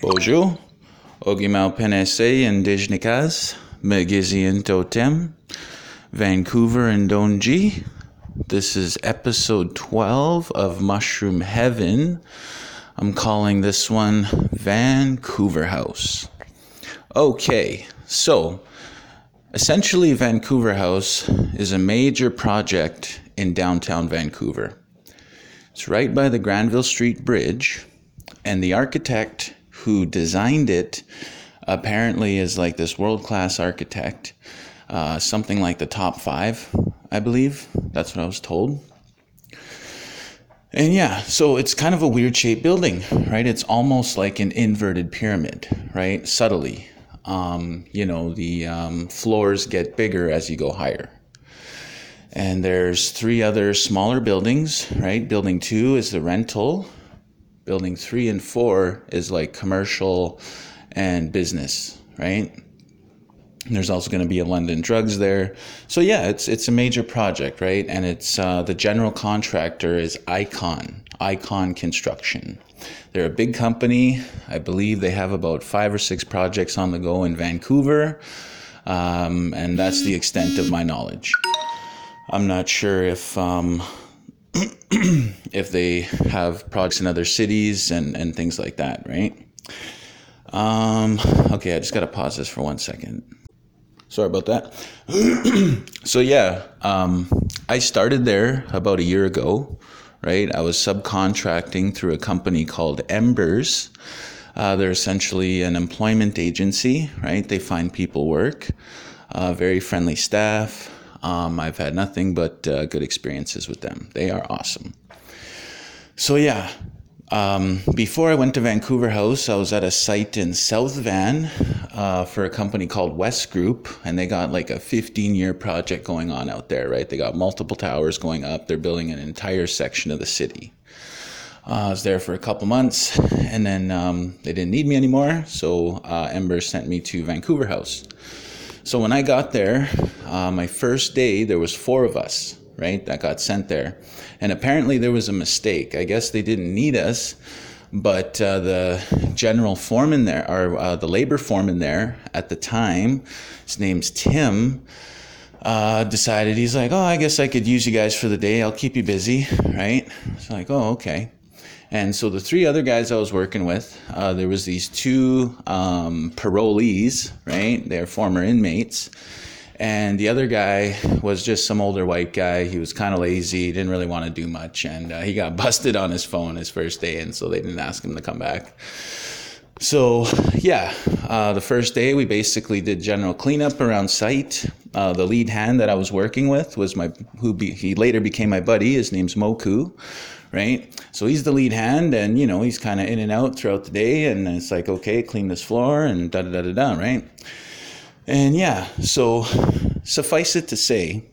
Bonjour, Ogimau Penese and Dijnikas, Megizian Totem, Vancouver and Donji. This is episode 12 of Mushroom Heaven. I'm calling this one Vancouver House. Okay, so essentially, Vancouver House is a major project in downtown Vancouver. It's right by the Granville Street Bridge, and the architect who designed it apparently is like this world class architect, uh, something like the top five, I believe. That's what I was told. And yeah, so it's kind of a weird shaped building, right? It's almost like an inverted pyramid, right? Subtly. Um, you know, the um, floors get bigger as you go higher. And there's three other smaller buildings, right? Building two is the rental, building three and four is like commercial and business, right? There's also going to be a London Drugs there. So yeah, it's it's a major project, right? And it's uh, the general contractor is Icon, Icon Construction. They're a big company. I believe they have about five or six projects on the go in Vancouver, um, and that's the extent of my knowledge. I'm not sure if um, if they have products in other cities and, and things like that, right? Um, okay, I just got to pause this for one second. Sorry about that. so, yeah, um, I started there about a year ago, right? I was subcontracting through a company called Embers. Uh, they're essentially an employment agency, right? They find people work, uh, very friendly staff, um, I've had nothing but uh, good experiences with them. They are awesome. So, yeah, um, before I went to Vancouver House, I was at a site in South Van uh, for a company called Wesgroup, and they got like a 15 year project going on out there, right? They got multiple towers going up, they're building an entire section of the city. Uh, I was there for a couple months, and then um, they didn't need me anymore, so uh, Ember sent me to Vancouver House. So when I got there, uh, my first day, there was four of us, right, that got sent there. And apparently there was a mistake. I guess they didn't need us, but uh, the general foreman there, or uh, the labor foreman there at the time, his name's Tim, uh, decided he's like, oh, I guess I could use you guys for the day. I'll keep you busy, right? So like, oh, okay. And so the three other guys I was working with, uh, there was these two um, parolees, right? They're former inmates. And the other guy was just some older white guy. He was kind of lazy, didn't really want to do much. And uh, he got busted on his phone his first day. And so they didn't ask him to come back. So, yeah, uh, the first day we basically did general cleanup around site. Uh, the lead hand that I was working with was my, who be, he later became my buddy. His name's Moku right? So he's the lead hand, and you know he's kind of in and out throughout the day, and it's like okay, clean this floor and da da da da da, right? And yeah, so suffice it to say,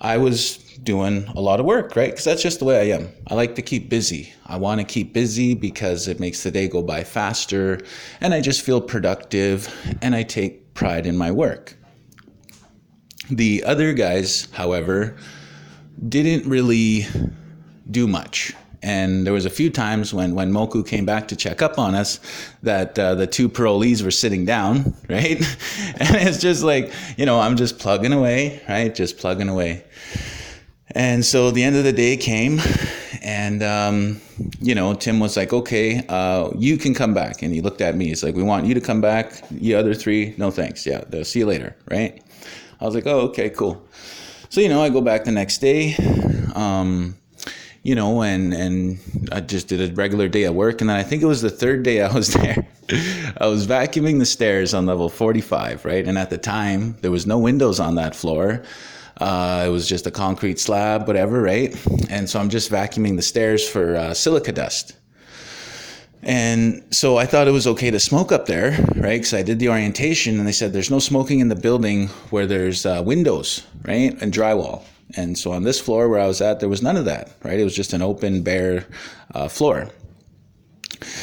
I was doing a lot of work, right? Because that's just the way I am. I like to keep busy. I want to keep busy because it makes the day go by faster, and I just feel productive, and I take pride in my work. The other guys, however, didn't really do much. And there was a few times when, when Moku came back to check up on us that uh, the two parolees were sitting down, right? and it's just like, you know, I'm just plugging away, right? Just plugging away. And so the end of the day came, and um, you know, Tim was like, "Okay, uh, you can come back." And he looked at me. He's like, "We want you to come back. The other three, no thanks. Yeah, they'll see you later." Right? I was like, "Oh, okay, cool." So you know, I go back the next day. Um, you know, and and I just did a regular day at work, and then I think it was the third day I was there. I was vacuuming the stairs on level 45, right? And at the time, there was no windows on that floor. Uh, it was just a concrete slab, whatever, right? And so I'm just vacuuming the stairs for uh, silica dust. And so I thought it was okay to smoke up there, right? Because I did the orientation, and they said there's no smoking in the building where there's uh, windows, right, and drywall. And so on this floor where I was at, there was none of that, right? It was just an open, bare uh, floor.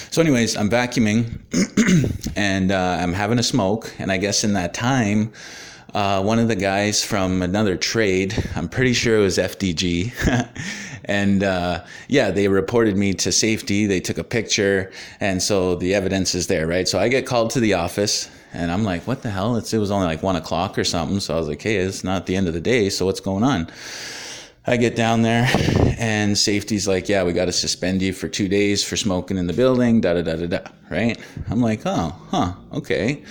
So, anyways, I'm vacuuming and uh, I'm having a smoke. And I guess in that time, uh, one of the guys from another trade, I'm pretty sure it was FDG, and uh, yeah, they reported me to safety. They took a picture, and so the evidence is there, right? So I get called to the office, and I'm like, "What the hell?" It's, it was only like one o'clock or something. So I was like, "Hey, it's not the end of the day. So what's going on?" I get down there and safety's like, yeah, we got to suspend you for two days for smoking in the building, da da da da da. Right? I'm like, oh, huh, okay.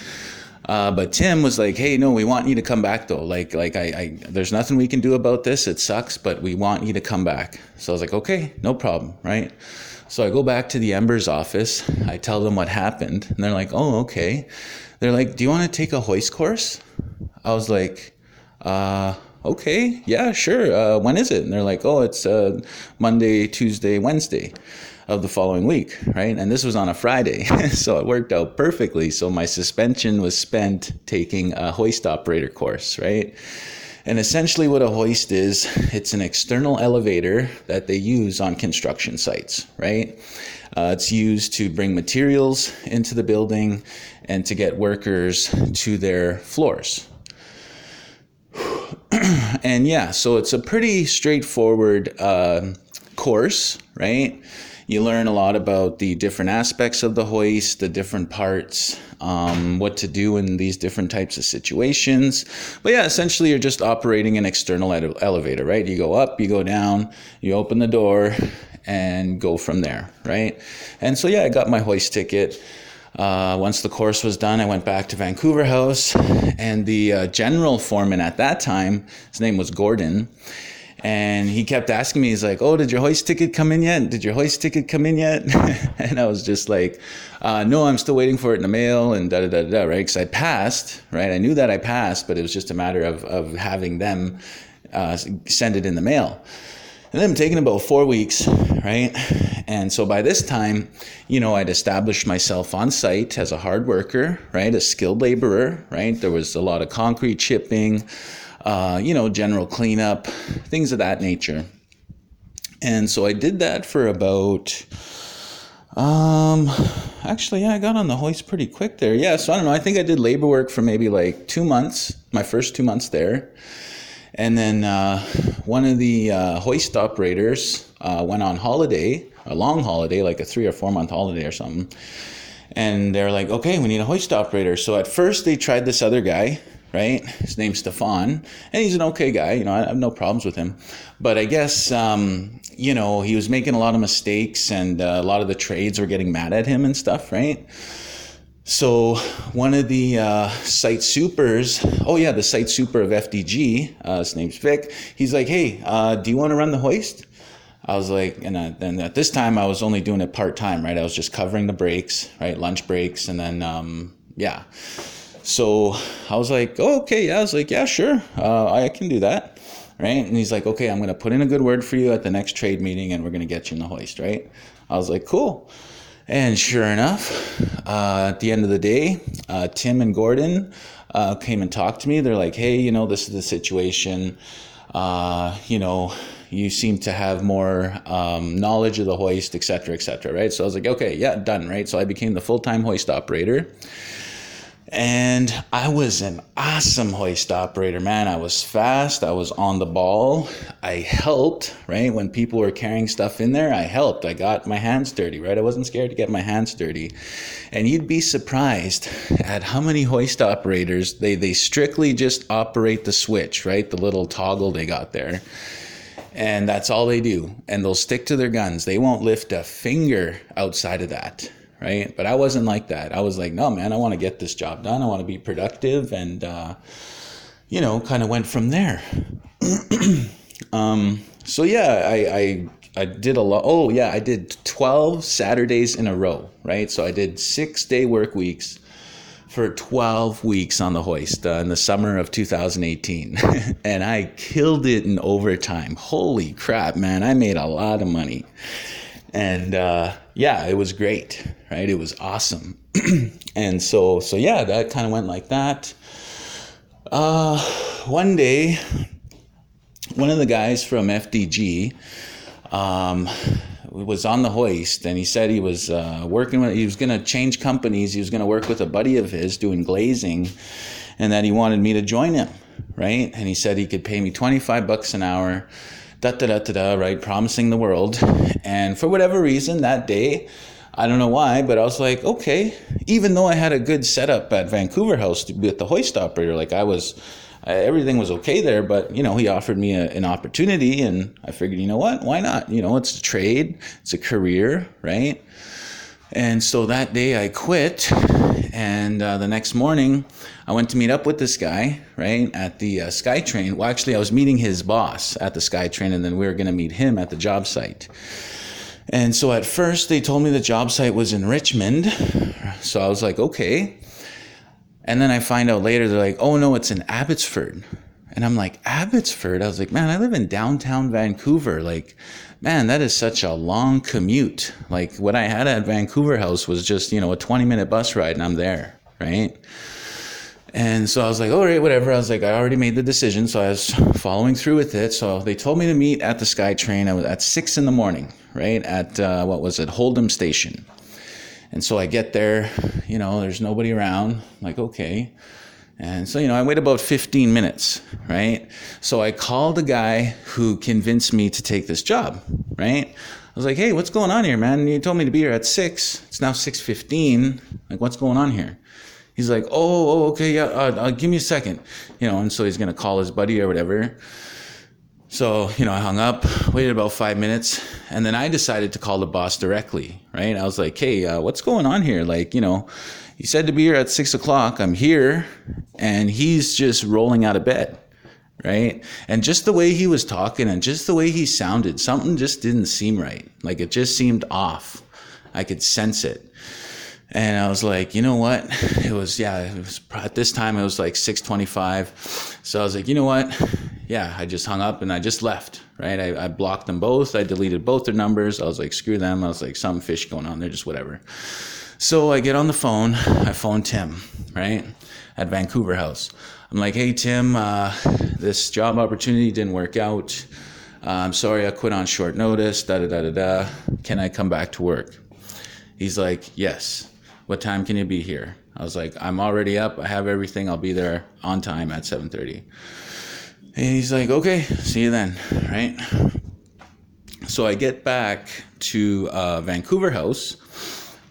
Uh, but Tim was like, "Hey, no, we want you to come back though. Like, like I, I, there's nothing we can do about this. It sucks, but we want you to come back." So I was like, "Okay, no problem." Right. So I go back to the Embers office. I tell them what happened, and they're like, "Oh, okay." They're like, "Do you want to take a hoist course?" I was like, uh, okay, yeah, sure. Uh, when is it? And they're like, oh, it's uh, Monday, Tuesday, Wednesday of the following week, right? And this was on a Friday, so it worked out perfectly. So my suspension was spent taking a hoist operator course, right? And essentially, what a hoist is, it's an external elevator that they use on construction sites, right? Uh, it's used to bring materials into the building and to get workers to their floors, and yeah, so it's a pretty straightforward uh, course, right? You learn a lot about the different aspects of the hoist, the different parts, um, what to do in these different types of situations. But yeah, essentially, you're just operating an external ele- elevator, right? You go up, you go down, you open the door, and go from there, right? And so, yeah, I got my hoist ticket. Uh, once the course was done, I went back to Vancouver House, and the uh, general foreman at that time, his name was Gordon, and he kept asking me, he's like, "Oh, did your hoist ticket come in yet? Did your hoist ticket come in yet?" and I was just like, uh, "No, I'm still waiting for it in the mail." And da da da da, right? Because I passed, right? I knew that I passed, but it was just a matter of of having them uh, send it in the mail. And then I'm taking about four weeks, right? And so by this time, you know, I'd established myself on site as a hard worker, right? A skilled laborer, right? There was a lot of concrete chipping, uh, you know, general cleanup, things of that nature. And so I did that for about, um, actually, yeah, I got on the hoist pretty quick there. Yeah, so I don't know. I think I did labor work for maybe like two months, my first two months there. And then uh, one of the uh, hoist operators uh, went on holiday, a long holiday, like a three or four month holiday or something. And they're like, okay, we need a hoist operator. So at first they tried this other guy, right? His name's Stefan, and he's an okay guy. You know, I have no problems with him. But I guess, um, you know, he was making a lot of mistakes, and uh, a lot of the trades were getting mad at him and stuff, right? So one of the uh, site supers, oh yeah, the site super of FDG, uh, his name's Vic. He's like, hey, uh, do you want to run the hoist? I was like, and then at this time I was only doing it part time, right? I was just covering the breaks, right, lunch breaks, and then um, yeah. So I was like, oh, okay, yeah. I was like, yeah, sure, uh, I can do that, right? And he's like, okay, I'm gonna put in a good word for you at the next trade meeting, and we're gonna get you in the hoist, right? I was like, cool. And sure enough, uh, at the end of the day, uh, Tim and Gordon uh, came and talked to me. They're like, hey, you know, this is the situation. Uh, you know, you seem to have more um, knowledge of the hoist, et cetera, et cetera, right? So I was like, okay, yeah, done, right? So I became the full time hoist operator. And I was an awesome hoist operator, man. I was fast. I was on the ball. I helped, right? When people were carrying stuff in there, I helped. I got my hands dirty, right? I wasn't scared to get my hands dirty. And you'd be surprised at how many hoist operators, they, they strictly just operate the switch, right? The little toggle they got there. And that's all they do. And they'll stick to their guns. They won't lift a finger outside of that right? But I wasn't like that. I was like, no, man, I want to get this job done. I want to be productive, and uh, you know, kind of went from there. um, so yeah, I, I I did a lot. Oh yeah, I did twelve Saturdays in a row, right? So I did six day work weeks for 12 weeks on the hoist uh, in the summer of 2018 and i killed it in overtime holy crap man i made a lot of money and uh, yeah, it was great, right? It was awesome, and so so yeah, that kind of went like that. Uh, one day, one of the guys from FDG um, was on the hoist, and he said he was uh, working with. He was going to change companies. He was going to work with a buddy of his doing glazing, and that he wanted me to join him, right? And he said he could pay me twenty five bucks an hour da da da da right? Promising the world. And for whatever reason, that day, I don't know why, but I was like, okay, even though I had a good setup at Vancouver House with the hoist operator, like I was, everything was okay there, but you know, he offered me a, an opportunity and I figured, you know what, why not? You know, it's a trade, it's a career, right? And so that day I quit, and uh, the next morning I went to meet up with this guy, right, at the uh, SkyTrain. Well, actually, I was meeting his boss at the SkyTrain, and then we were going to meet him at the job site. And so at first they told me the job site was in Richmond. So I was like, okay. And then I find out later they're like, oh no, it's in Abbotsford. And I'm like, Abbotsford? I was like, man, I live in downtown Vancouver. Like, man, that is such a long commute. Like, what I had at Vancouver House was just, you know, a 20 minute bus ride and I'm there, right? And so I was like, all right, whatever. I was like, I already made the decision. So I was following through with it. So they told me to meet at the SkyTrain. At six in the morning, right? At, uh, what was it? Holdom Station. And so I get there, you know, there's nobody around. I'm like, okay. And so, you know, I wait about 15 minutes, right? So I called the guy who convinced me to take this job, right? I was like, hey, what's going on here, man? You told me to be here at 6. It's now 6.15. Like, what's going on here? He's like, oh, oh okay, yeah, uh, uh, give me a second. You know, and so he's going to call his buddy or whatever. So, you know, I hung up, waited about five minutes, and then I decided to call the boss directly, right? I was like, hey, uh, what's going on here? Like, you know, he said to be here at six o'clock. I'm here, and he's just rolling out of bed, right? And just the way he was talking and just the way he sounded, something just didn't seem right. Like it just seemed off. I could sense it. And I was like, you know what? It was yeah. It was at this time it was like six twenty-five. So I was like, you know what? Yeah, I just hung up and I just left. Right? I, I blocked them both. I deleted both their numbers. I was like, screw them. I was like, some fish going on there, just whatever. So I get on the phone. I phone Tim, right, at Vancouver House. I'm like, hey, Tim, uh, this job opportunity didn't work out. Uh, I'm sorry I quit on short notice. Da da da da da. Can I come back to work? He's like, yes. What time can you be here? I was like, I'm already up. I have everything. I'll be there on time at 7:30. And he's like, okay, see you then, right? So I get back to uh, Vancouver House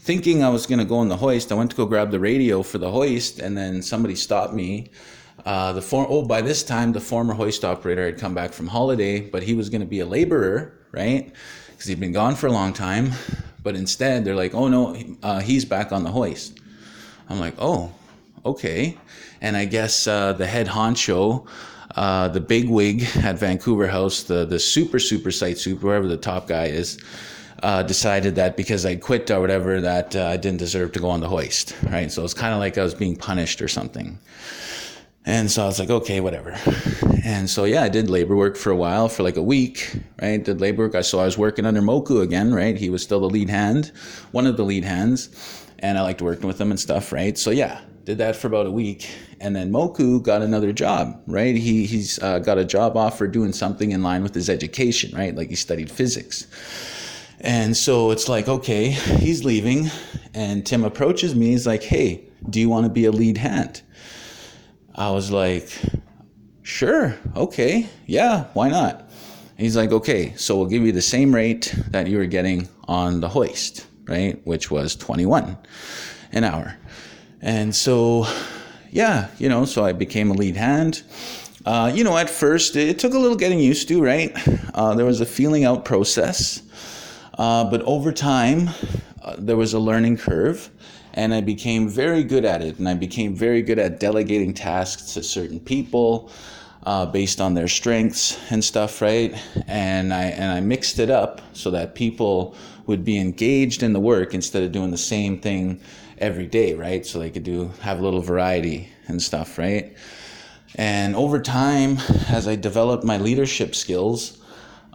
thinking I was going to go on the hoist. I went to go grab the radio for the hoist, and then somebody stopped me. Uh, the for- oh, by this time, the former hoist operator had come back from holiday, but he was going to be a laborer, right? Because he'd been gone for a long time. But instead, they're like, oh no, uh, he's back on the hoist. I'm like, oh, okay. And I guess uh, the head honcho, uh, the big wig at Vancouver House, the the super super site super, wherever the top guy is, uh, decided that because I quit or whatever, that uh, I didn't deserve to go on the hoist, right? So it's kind of like I was being punished or something. And so I was like, okay, whatever. And so yeah, I did labor work for a while, for like a week, right? Did labor work. I so I was working under Moku again, right? He was still the lead hand, one of the lead hands, and I liked working with him and stuff, right? So yeah, did that for about a week, and then Moku got another job, right? He he's uh, got a job offer doing something in line with his education, right? Like he studied physics. And so it's like, okay, he's leaving. And Tim approaches me. He's like, hey, do you want to be a lead hand? I was like, sure, okay, yeah, why not? He's like, okay, so we'll give you the same rate that you were getting on the hoist, right? Which was 21 an hour. And so, yeah, you know, so I became a lead hand. Uh, you know, at first it took a little getting used to, right? Uh, there was a feeling out process. Uh, but over time, uh, there was a learning curve, and I became very good at it. And I became very good at delegating tasks to certain people uh, based on their strengths and stuff, right? And I and I mixed it up so that people would be engaged in the work instead of doing the same thing every day, right? So they could do have a little variety and stuff, right? And over time, as I developed my leadership skills,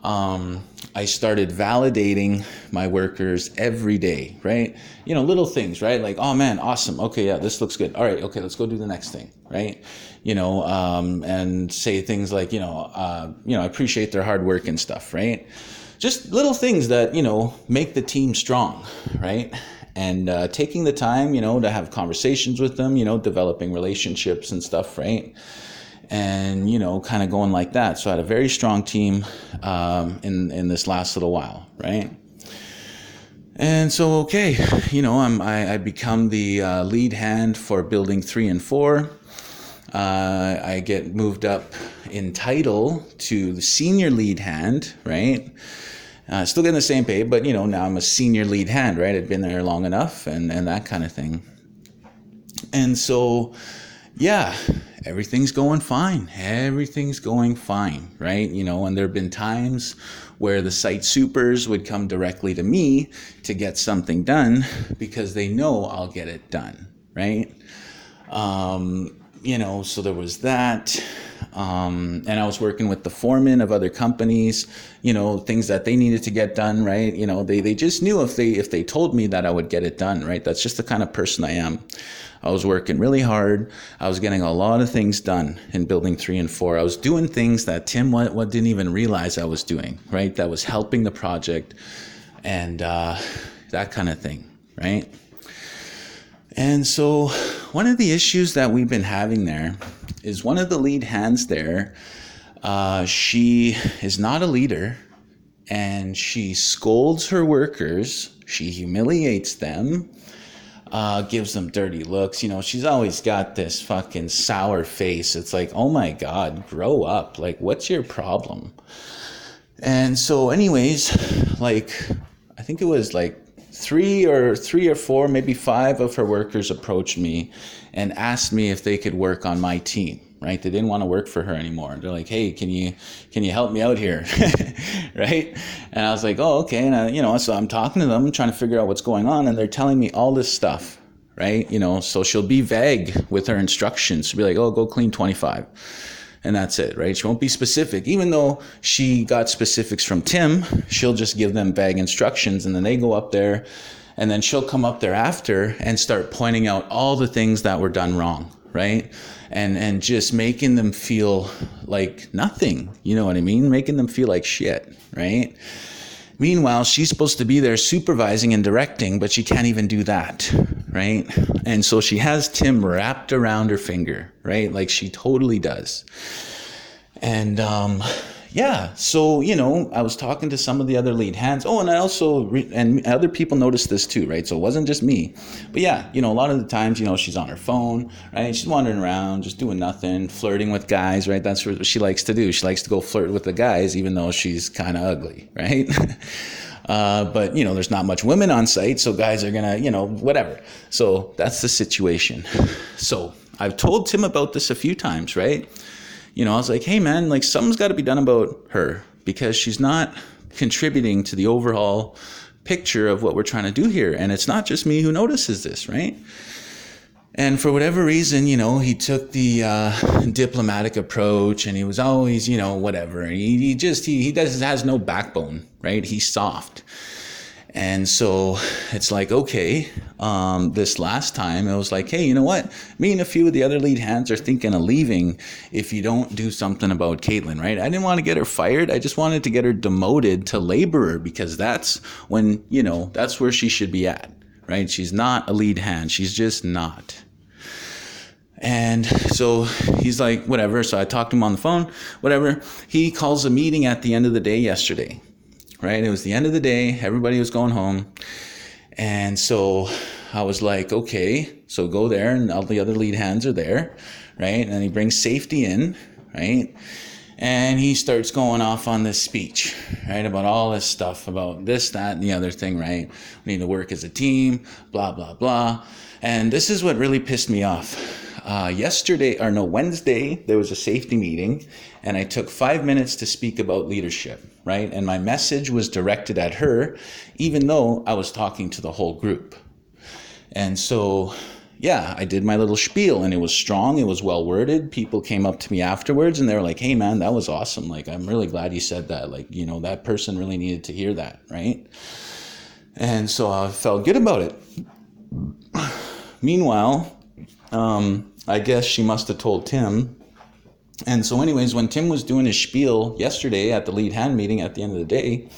um, I started validating my workers every day, right? You know, little things, right? Like, oh man, awesome. Okay, yeah, this looks good. All right, okay, let's go do the next thing, right? You know, um, and say things like, you know, uh, you know, I appreciate their hard work and stuff, right? Just little things that you know make the team strong, right? And uh, taking the time, you know, to have conversations with them, you know, developing relationships and stuff, right? And you know, kind of going like that. So I had a very strong team um, in in this last little while, right? And so, okay, you know, I'm, I, I become the uh, lead hand for building three and four. Uh, I get moved up in title to the senior lead hand, right? Uh, still getting the same pay, but you know, now I'm a senior lead hand, right? I'd been there long enough and, and that kind of thing. And so, yeah, everything's going fine. Everything's going fine, right? You know, and there have been times where the site supers would come directly to me to get something done because they know I'll get it done, right? Um, you know, so there was that. Um, and I was working with the foreman of other companies, you know, things that they needed to get done, right? You know, they, they just knew if they if they told me that I would get it done, right? That's just the kind of person I am. I was working really hard. I was getting a lot of things done in building three and four. I was doing things that Tim what, what didn't even realize I was doing, right? That was helping the project and uh, that kind of thing, right? And so, one of the issues that we've been having there is one of the lead hands there. Uh, she is not a leader and she scolds her workers, she humiliates them, uh, gives them dirty looks. You know, she's always got this fucking sour face. It's like, oh my God, grow up. Like, what's your problem? And so, anyways, like, I think it was like three or three or four, maybe five of her workers approached me and asked me if they could work on my team. Right? They didn't want to work for her anymore. They're like, "Hey, can you can you help me out here?" right? And I was like, "Oh, okay." And I, you know, so I'm talking to them, trying to figure out what's going on, and they're telling me all this stuff. Right? You know, so she'll be vague with her instructions. She'll be like, "Oh, go clean 25." And that's it, right? She won't be specific. Even though she got specifics from Tim, she'll just give them vague instructions and then they go up there and then she'll come up there after and start pointing out all the things that were done wrong, right? And and just making them feel like nothing. You know what I mean? Making them feel like shit, right? Meanwhile, she's supposed to be there supervising and directing, but she can't even do that, right? And so she has Tim wrapped around her finger, right? Like she totally does. And um, yeah, so you know, I was talking to some of the other lead hands. Oh, and I also re- and other people noticed this too, right? So it wasn't just me, but yeah, you know, a lot of the times, you know, she's on her phone, right? She's wandering around, just doing nothing, flirting with guys, right? That's what she likes to do. She likes to go flirt with the guys, even though she's kind of ugly, right? Uh, but you know, there's not much women on site, so guys are gonna, you know, whatever. So that's the situation. So I've told Tim about this a few times, right? You know, I was like, hey man, like something's got to be done about her because she's not contributing to the overall picture of what we're trying to do here. And it's not just me who notices this, right? And for whatever reason, you know, he took the uh, diplomatic approach, and he was always, you know, whatever. He, he just he he does has no backbone, right? He's soft. And so it's like, okay, um, this last time it was like, hey, you know what? Me and a few of the other lead hands are thinking of leaving if you don't do something about Caitlin, right? I didn't want to get her fired. I just wanted to get her demoted to laborer because that's when, you know, that's where she should be at, right? She's not a lead hand. She's just not. And so he's like, whatever. So I talked to him on the phone, whatever. He calls a meeting at the end of the day yesterday right? It was the end of the day, everybody was going home. And so I was like, okay, so go there, and all the other lead hands are there, right? And he brings safety in, right? And he starts going off on this speech, right, about all this stuff, about this, that, and the other thing, right? We need to work as a team, blah, blah, blah. And this is what really pissed me off. Uh, yesterday, or no, Wednesday, there was a safety meeting, and I took five minutes to speak about leadership right? And my message was directed at her, even though I was talking to the whole group. And so, yeah, I did my little spiel and it was strong, it was well worded. People came up to me afterwards and they were like, hey, man, that was awesome. Like, I'm really glad you said that. Like, you know, that person really needed to hear that, right? And so I felt good about it. Meanwhile, um, I guess she must have told Tim and so, anyways, when Tim was doing his spiel yesterday at the lead hand meeting at the end of the day,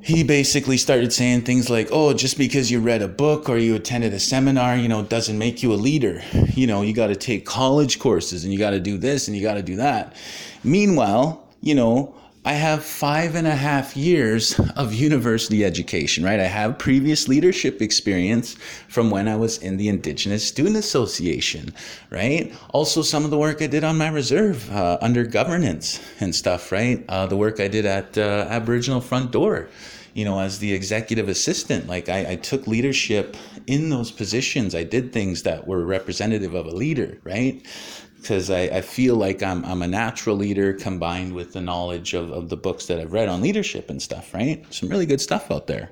he basically started saying things like, oh, just because you read a book or you attended a seminar, you know, doesn't make you a leader. You know, you got to take college courses and you got to do this and you got to do that. Meanwhile, you know, I have five and a half years of university education, right? I have previous leadership experience from when I was in the Indigenous Student Association, right? Also, some of the work I did on my reserve uh, under governance and stuff, right? Uh, the work I did at uh, Aboriginal Front Door you know, as the executive assistant, like I, I, took leadership in those positions. I did things that were representative of a leader, right? Because I, I feel like I'm, I'm a natural leader combined with the knowledge of, of the books that I've read on leadership and stuff, right? Some really good stuff out there.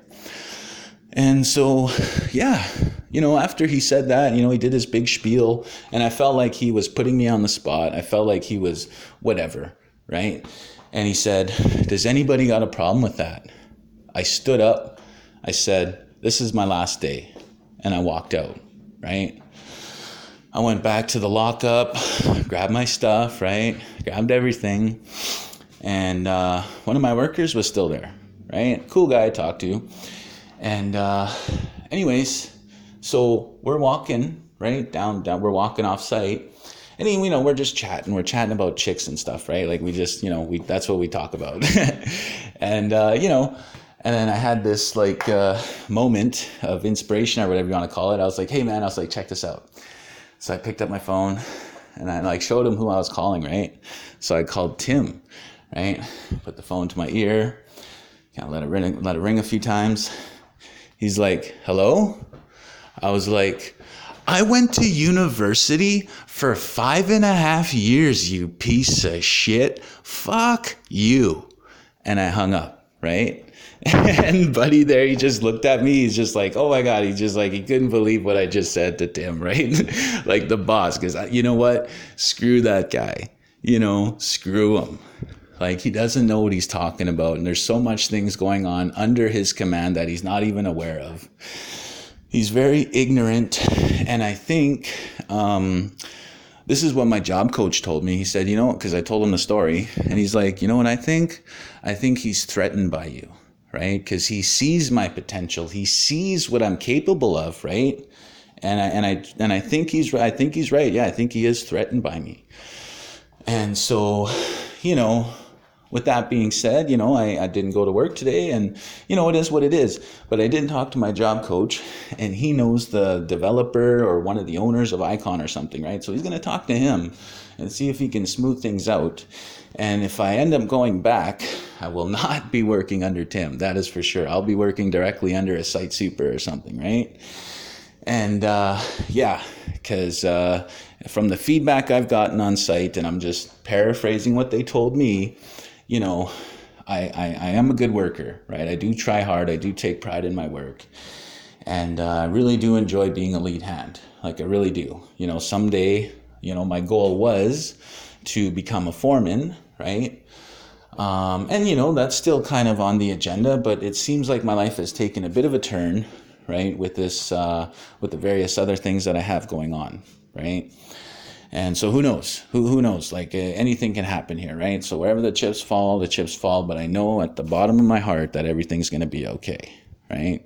And so, yeah, you know, after he said that, you know, he did his big spiel, and I felt like he was putting me on the spot. I felt like he was whatever, right? And he said, Does anybody got a problem with that? I stood up, I said, This is my last day. And I walked out, right? I went back to the lockup, grabbed my stuff, right? Grabbed everything. And uh, one of my workers was still there, right? Cool guy I talked to. And, uh, anyways, so we're walking, right? Down, down, we're walking off site. And you know, we're just chatting. We're chatting about chicks and stuff, right? Like we just, you know, we that's what we talk about. and uh, you know, and then I had this like uh, moment of inspiration or whatever you want to call it. I was like, hey man, I was like, check this out. So I picked up my phone and I like showed him who I was calling, right? So I called Tim, right? Put the phone to my ear, kind of let it ring, let it ring a few times. He's like, hello? I was like, I went to university for five and a half years, you piece of shit. Fuck you. And I hung up, right? and buddy there he just looked at me. He's just like oh my god he just like he couldn't believe what i just said to tim right? Like the boss because you know what? Screw that guy. You know screw him. Like he doesn't know what he's talking about and there's so much things going on under his command that he's not even aware of. He's very ignorant and i think um, this is what my job coach told me. He said you know because i told him the story and he's like you know what i think? I think he's threatened by you right? Because he sees my potential, he sees what I'm capable of, right? And I and I and I think he's I think he's right. Yeah, I think he is threatened by me. And so, you know, with that being said, you know, I, I didn't go to work today and, you know, it is what it is. But I didn't talk to my job coach and he knows the developer or one of the owners of Icon or something, right? So he's going to talk to him and see if he can smooth things out. And if I end up going back, I will not be working under Tim. That is for sure. I'll be working directly under a site super or something, right? And uh, yeah, because uh, from the feedback I've gotten on site, and I'm just paraphrasing what they told me, you know, I, I, I am a good worker, right? I do try hard, I do take pride in my work. And uh, I really do enjoy being a lead hand. Like, I really do. You know, someday, you know, my goal was to become a foreman right? Um, and you know that's still kind of on the agenda, but it seems like my life has taken a bit of a turn, right? With this, uh, with the various other things that I have going on, right? And so who knows? Who who knows? Like uh, anything can happen here, right? So wherever the chips fall, the chips fall. But I know at the bottom of my heart that everything's going to be okay, right?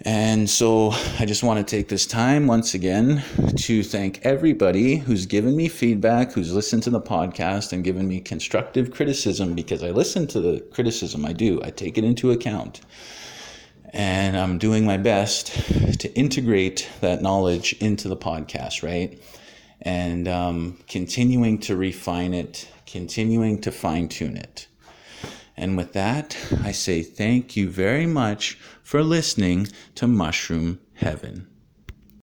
And so I just want to take this time once again to thank everybody who's given me feedback, who's listened to the podcast and given me constructive criticism because I listen to the criticism. I do, I take it into account. And I'm doing my best to integrate that knowledge into the podcast, right? And um, continuing to refine it, continuing to fine tune it. And with that, I say thank you very much for listening to Mushroom Heaven.